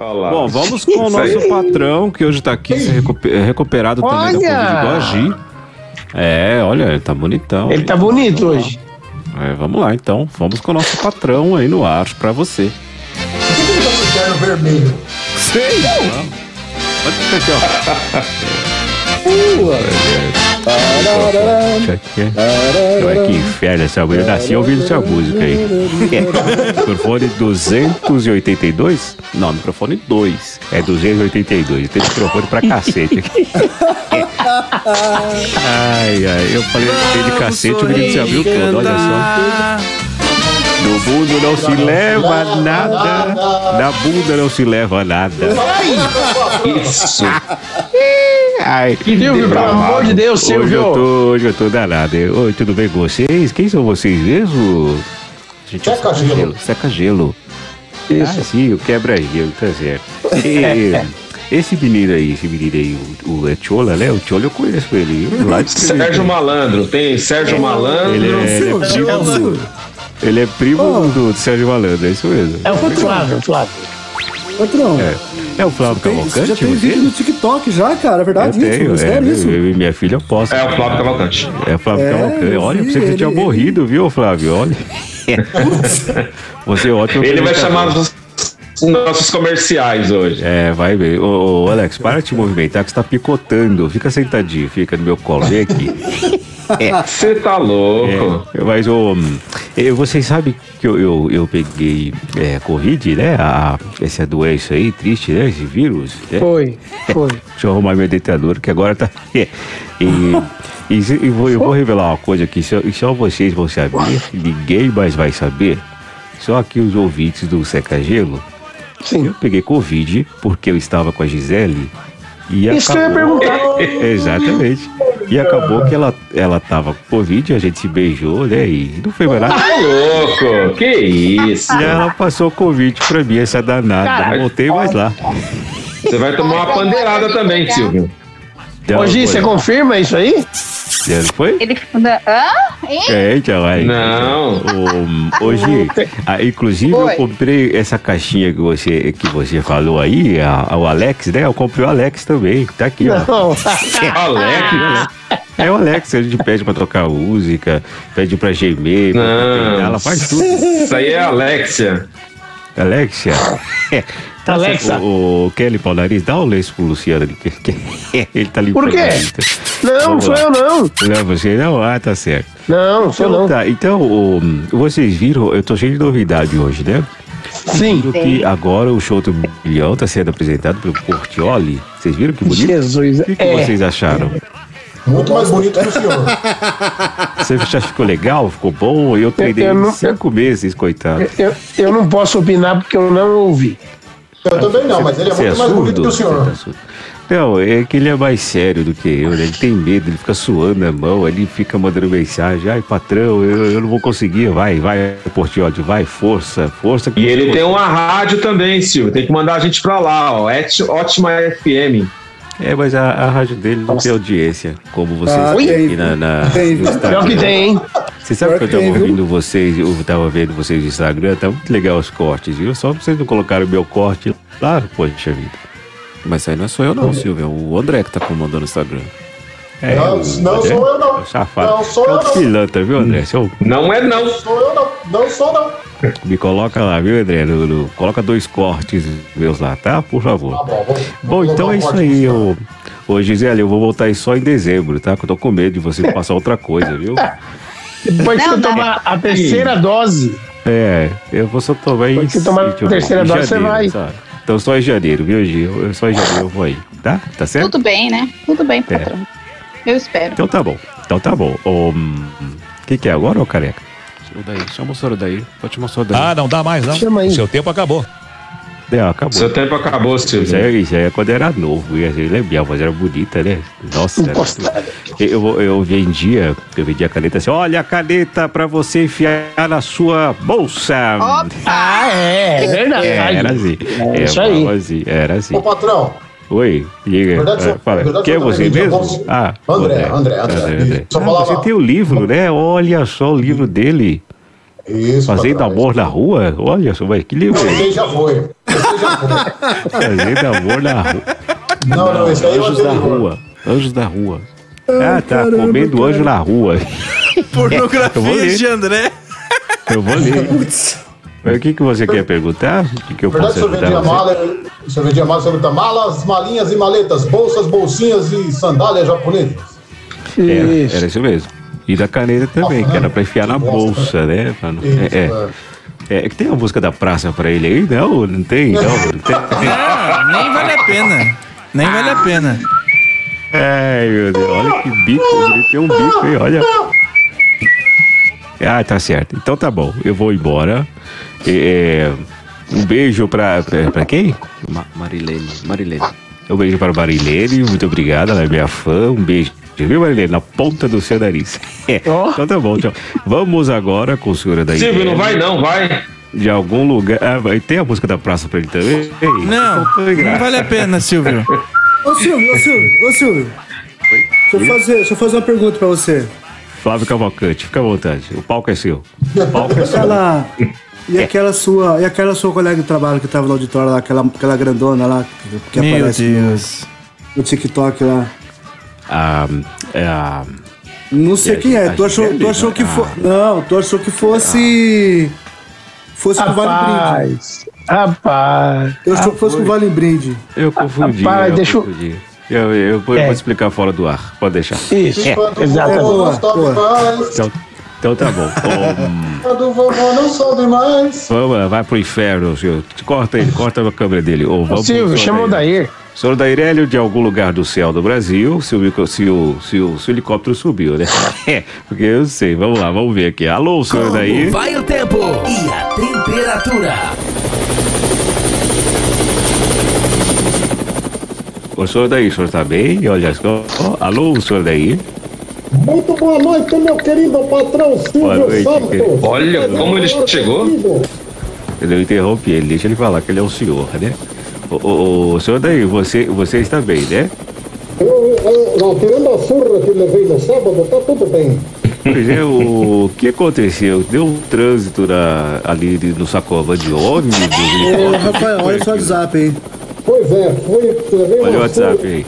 Olá. Bom, vamos com o aí. nosso patrão, que hoje tá aqui recuperado também da Olha! Covid igual a Gi. É, olha, ele tá bonitão. Ele tá bonito hoje. É, vamos lá, então. Vamos com o nosso patrão aí no ar pra você. Por que ele tá terno vermelho? Sei! Pode ficar aqui, ó. Deixa aqui. Olha que inferno essa mulher. Eu nasci ouvindo essa música aí. microfone 282? Não, microfone 2. É 282. Tem microfone pra cacete aqui. Ai, ai. Eu falei de cacete, o menino se abriu todo. Olha só. No mundo não se leva nada. Na bunda não se leva nada. Isso. Ai, Silvio, pelo amor de Deus, Hoje eu Silvio. tô, hoje eu tô danado. Oi, tudo bem com vocês? Quem são vocês mesmo? Gente, Seca seca gelo. gelo. Seca gelo. Isso. Ah, sim, o quebra-gelo, tá certo. E, esse menino aí, esse menino aí, o, o é Chola, né? O Chola eu conheço ele. Lá de Sérgio Malandro. Tem Sérgio Malandro. Ele é, ele é primo, ele é primo do, do Sérgio Malandro, é isso mesmo. É o Flávio, o Flávio. Patrão, É, é o Flávio tem, você já Cavalcante, tem vídeo no TikTok já, cara, é Eu verdade isso? tenho, É é, sério isso? eu e minha filha posso. É o Flávio Cavalcante. É, Flávio É, Cavalcante. eu Olha, vi, você que você tinha ele- morrido, viu, Flávio? Olha. você é ótimo. Ele vai chamar os os nossos comerciais hoje. É, vai ver. Ô, ô, Alex, para de te movimentar que você tá picotando. Fica sentadinho, fica no meu colo. Vem aqui. Você tá louco. É, mas, ô, eh, vocês sabem que eu, eu, eu peguei é, Covid, né? A, essa doença aí, triste, né? Esse vírus. Né? Foi, foi. Deixa eu arrumar meu deitador, que agora tá. E, e, e vou, eu vou revelar uma coisa que só, só vocês vão saber, ninguém mais vai saber. Só aqui os ouvintes do Seca Gelo. Sim. Eu peguei Covid porque eu estava com a Gisele e Isso que eu ia acabou... perguntar. Exatamente. E acabou que ela, ela tava com Covid, a gente se beijou, né? E não foi mais nada. Tá louco. Que isso. E ela passou Covid pra mim, essa danada. Não voltei mais lá. Você vai tomar uma pandeirada também, Silvio. Ô, Gi, você confirma isso aí? Foi? Ele funda. Hã? Hein? É, então, aí. Não. O, hoje, ah, inclusive, Oi. eu comprei essa caixinha que você, que você falou aí, a, o Alex, né? Eu comprei o Alex também. Tá aqui, ó. Alex. É o Alex, a gente pede pra tocar música, pede pra gemer, pra Não. ela faz tudo. Isso aí é a Alexia. Alexia. É, tá Alexa. certo. O, o Kelly Paulariz, dá um lenço pro Luciano ali, que, que ele tá limpando. Por quê? Não, Vamos sou lá. eu não. Não é você não? Ah, tá certo. Não, sou Então, não. tá, então o- vocês viram, eu tô cheio de novidade hoje, né? Sim. Viram que agora o show do Milhão tá sendo apresentado pelo Portioli. Vocês viram que bonito? Jesus. O que, que É. vocês acharam? Muito mais bonito que o senhor. Você já ficou legal? Ficou bom? Eu treinei eu não- cinco meses, coitado. Eu, eu não posso opinar porque eu não ouvi. Eu também não, mas ele é Você muito mais bonito que o senhor. tá? Não, é que ele é mais sério do que eu, né? Ele tem medo, ele fica suando a mão, ele fica mandando mensagem. Ai, patrão, eu, eu não vou conseguir. Vai, vai, Portioli, vai, força, força. E ele tem uma rádio também, Silvio. Tem que mandar a gente pra lá, ó. Ótima FM. É, mas a, a rádio dele não tem audiência, como vocês Ah, têm aqui na, na, Tem. no Pior Instagram. que tem, hein? Você sabe que Pior eu tava tem, viu? ouvindo vocês, eu tava vendo vocês no Instagram, tá muito legal os cortes, viu? Só vocês não colocaram o meu corte lá, poxa vida. Mas aí não é só eu não, Silvio, é o André que tá comandando o Instagram. É, Não, não André sou eu, não. é Safado. Não sou é eu, o não. pilantra, viu, André? Seu, Não é não. Sou eu não. Não sou não. me coloca lá, viu, André? No- no- coloca dois cortes meus lá, tá? Por favor. Tá bom, vou, Bom, vou então é isso aí. Eu... Ô, Gisele, eu vou voltar aí só em dezembro, tá? Que eu tô com medo de você passar outra coisa, viu? Depois que Não, você não. tomar a terceira dose, É, eu vou só tomar em. Depois que tomar a eu terceira dose, você janeiro, vai. sabe? Então só em janeiro, viu, Gi? Eu, eu só em janeiro eu vou aí, tá? Tá certo? Tudo bem, né? Tudo bem, patrão. Eu espero. Então tá bom. Então tá bom. O que, que é agora, ô careca? O daí, chama o senhor daí. Pode chamar o senhor daí. Ah, não dá mais, não. Chama aí. Seu tempo acabou. É, acabou. Seu tempo acabou, Isso Silvio. aí, isso aí é quando era novo, e assim, lembra, a voz era bonita, né? Nossa, era- encostada. eu, eu vendia, eu vendia a caneta assim, olha a caneta pra você enfiar na sua bolsa. Opa! Ah, é, é verdade. É, era assim. É isso aí. assim, era assim. Ô, patrão. Oi, diga. Verdade, Ah, fala. verdade, Quem é você mesmo? posso- Ah, André, André, André. Só Ah, falava- você tem o livro, né? Olha só o livro dele. Isso. Fazendo amor na rua? Olha só, mas que livro é esse? Esse já foi. Esse já foi. Fazendo amor na rua. Não, não, esse aí é Anjos da rua. Anjos da rua. Ah, tá. caramba, comendo anjo na rua. Eu vou Pornografia ler. de André. Eu vou ler. Mas o que, que você quer perguntar? O que, que eu verdade, posso o senhor vendia ajudar você? mala, senhor vendia mala, senhor vendia malas, malinhas e maletas, bolsas, bolsinhas e sandálias japonesas. Era, Isso. era isso mesmo. E da caneta também, que era pra enfiar na bolsa, né? Isso, É, é. É que tem a música da praça pra ele aí? Não, não tem, não. não tem. Não, nem vale a pena. Nem vale a pena. Ai, meu Deus, olha que bico, ele tem um bico aí, olha. Ah, tá certo. Então tá bom, eu vou embora. É, um beijo pra, pra, pra quem? Ma- Marilene. Marilene. Um beijo para Marilene, muito obrigado, ela é minha fã. Um beijo. Viu, Marilene? Na ponta do seu nariz. É, Ó. Então tá bom, tchau. Vamos agora com o senhor da Silvio, não vai não, vai. De algum lugar. Ah, vai- tem a música da praça pra ele também? Ei, Não, não vale a pena, Silvio. Ô Silvio, ô Silvio, ô Silvio. Deixa eu, fazer, deixa eu fazer uma pergunta pra você. Flávio Cavalcante, fica à vontade. O palco é seu. O palco é seu. Aquela. E É. aquela sua. E aquela sua colega de trabalho que tava no auditório lá, aquela, aquela grandona lá, que, que Meu aparece Deus. no TikTok lá. Ah, é a. Não sei quem é. Tu achou, tu achou que ah. fosse. Não, tu achou que fosse. Fosse pro Vale Brinde. Rapaz, rapaz. Eu achou que fosse pro Vale Brinde. Eu confundi. Rapaz, eu deixa eu- confundi. Eu, eu, vou, eu É. vou explicar fora do ar. Pode deixar. Isso, o exatamente. Boa, boa. Então, então tá bom. Quando o vovô não sobe mais. vamos lá, vai pro inferno, senhor. Corta ele, corta a câmera dele. Ô, vamos Silvio, chama o. Dair. Senhor Dairélio, de algum lugar do céu do Brasil, se o, se o, se o, se o helicóptero subiu, né? É, porque eu sei. Vamos lá, vamos ver aqui. Alô, senhor Dair. Vai o tempo e a temperatura. O senhor Dair, o senhor tá bem? Olha só. Alô, senhor Dair. Muito boa noite, meu querido patrão Silvio Boa noite, Santos. querido. Olha como ele chegou. Eu interrompi ele, deixa ele falar que ele é o senhor, né? O, o, o senhor Dair, você, você está bem, né? Eu, eu, não, tirando a surra que levei no sábado, tá tudo bem. Pois é, o que aconteceu? Deu um trânsito na, ali no Sacova de ônibus? Ô, Rafael, olha só o WhatsApp aí. Pois é, fui, levei Olha o WhatsApp aí.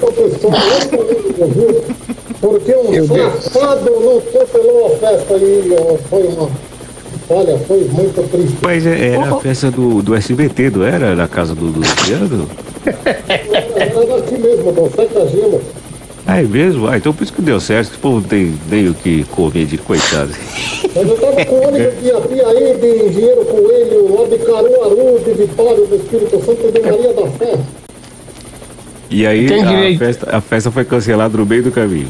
com a pessoa lá, viu? Porque um safado não cancelou a festa aí, foi uma... Olha, foi muito triste. Mas é- era a festa do, do SBT, não era? Na casa do, Luciano? Era aqui mesmo, do Seta Gelo. Ah, é mesmo? Ah, então por isso que deu certo, que o povo tem meio que comer de coitado. Mas eu tava com o ônibus de Apiaí, de Engenheiro Coelho, lá de Caruaru, de Vitória, do Espírito Santo e de Maria da Fé. E aí a festa, a festa foi cancelada no meio do caminho.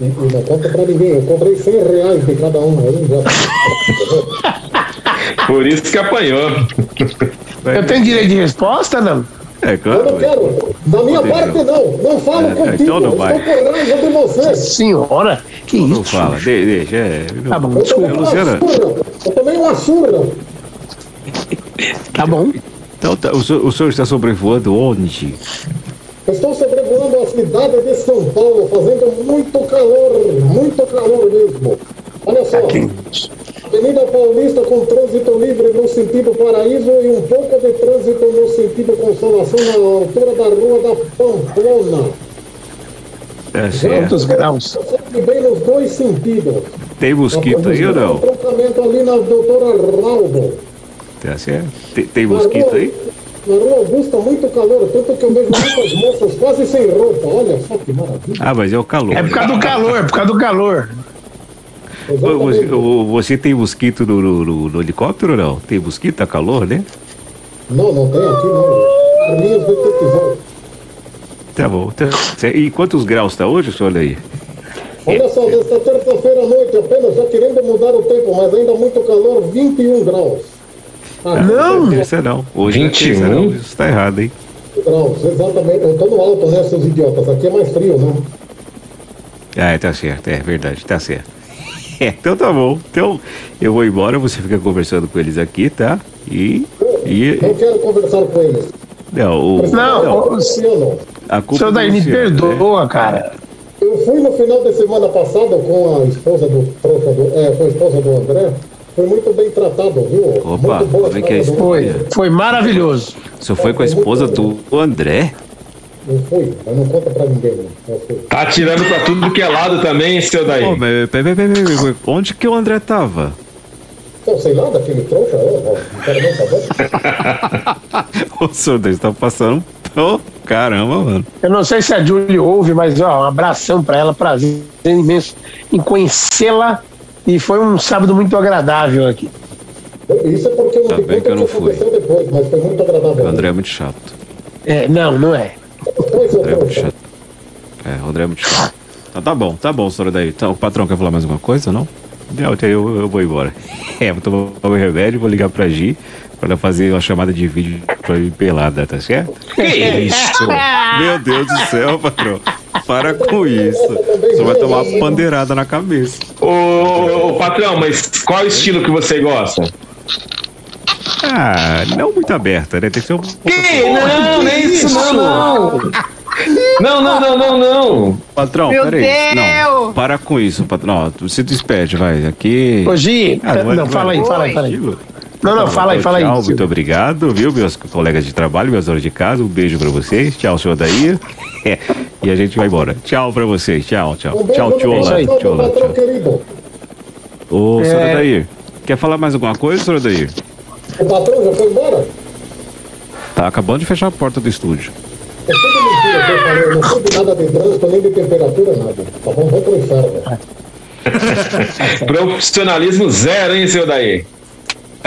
Não conta pra ninguém, eu cobrei 100 reais de cada um aí já. Por isso que apanhou. Eu tenho direito de resposta, não? É, Eu claro. não quero. Da minha Poder parte não. não. Não falo É, contigo. então não eu vai. Estou com raiva de você. Senhora, que Não isso? fala, de- deixa. É, Tá bom, Eu desculpa. Luciana. Eu tomei uma surra. Tá bom. Então, tá, o, senhor, o senhor está sobrevoando onde? Estou sobrevoando a cidade de São Paulo, fazendo muito calor, muito calor mesmo. Olha só, Avenida Paulista com trânsito livre no sentido Paraíso e um pouco de trânsito no sentido Consolação na altura da Rua da Pamplona. É certo. Quantos graus? Bem nos dois sentidos. Tem mosquito aí ou não? Trocamento ali na Doutora Arnaldo. Tá certo. Tem, tem mosquito aí? Na Rua Augusta, muito calor, tanto que eu vejo muitas moças quase sem roupa. Olha só que maravilha. Ah, mas é o calor. É por causa do calor, é por causa do calor. Você, você tem mosquito no, no- no- no helicóptero ou não? Tem mosquito? Tá calor, né? Não, não tem aqui não. Arminhas do que quiser. Tá bom. Tá- E quantos graus tá hoje, senhor aí? Olha só, desta terça-feira à noite, apenas já querendo mudar o tempo, mas ainda muito calor, 21 graus. Ah, Não. Terça não. Hoje não é terça 21? não. Isso tá errado, hein? 21 graus, exatamente. Eu tô no alto, né, seus idiotas? Aqui é mais frio, né? Ah, tá certo. É verdade, tá certo. É, então tá bom. Então eu vou embora, você fica conversando com eles aqui, tá? E. e Não quero conversar com eles. não, o, Não, ô, Luciano, a culpa Seu é Daí, me né? perdoa, cara. eu fui no final de semana passada com a esposa do trouxa do. É, com a esposa do André. Foi muito bem tratado, viu? Opa, muito boa como é que é isso? Foi, foi maravilhoso. O senhor foi com a esposa do André? Não fui, mas não conta pra ninguém, não. Não. Tá atirando pra tudo que é lado também, seu daí. Pô, mas peraí, peraí, peraí, peraí, onde que o André tava? Então, sei lá, daquele trouxa, eu, não quero nem saber. O senhor daí tá passando. Ô, caramba, mano. Eu não sei se a Julie ouve, mas ó, um abração pra ela, prazer imenso em conhecê-la. E foi um sábado muito agradável aqui. Isso é porque eu não me bem que eu o não fui. depois, mas foi muito agradável. O André é muito chato. É, não, não é. Pois O André é muito é, chato. É, o André é muito chato. Tá, tá bom, tá bom, senhora daí. Então, o patrão quer falar mais alguma coisa, não? Não, então eu, eu vou embora. É, vou tomar meu remédio, vou ligar pra Gi pra ela fazer uma chamada de vídeo pra mim pelada, tá certo? Que isso? Meu Deus do céu, patrão. Para com isso. Você vai tomar uma pandeirada na cabeça. Ô, ô, ô, patrão, mas qual estilo que você gosta? Ah, não muito aberta, né? Tem que ser um pouco. Que? Não, nem isso, não, não. Não, não, não, não, não. Patrão, Meu peraí. Não, para com isso, patrão. Não, se despede, vai. Aqui. Ô, Gi, Ah, não, é- fala aí, é fala aí, fala aí. Não, não, fala aí, fala aí. Tchau, muito obrigado, viu, meus colegas de trabalho, meus donos de casa. Um beijo pra vocês. Tchau, senhor daí. e a gente vai embora. Tchau pra vocês. Tchau, tchau. Um Tchau, Tiola, patrão tchau. Ô, senhor É. daí. Quer falar mais alguma coisa, senhor daí? O patrão já foi embora? Tá acabando de fechar a porta do estúdio. É tudo mentira que eu falei. Eu não soube nada de trânsito, nem de temperatura, nada. Tá bom? Vai pro inferno. Profissionalismo zero, hein, seu daí?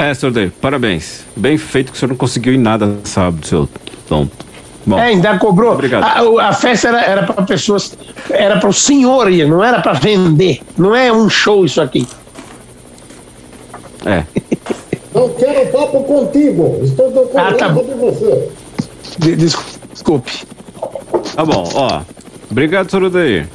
É, senhor daí, parabéns. Bem feito que o senhor não conseguiu em nada sábado, seu tonto. Bom, É, ainda cobrou. Obrigado. A, a festa era, era para pessoas, era para o senhor ir, não era para vender. Não é um show isso aqui. é. Não quero papo contigo. Estou com Ah, tá de você. De- Desculpe. Tá bom, ó. Obrigado, senhor daí.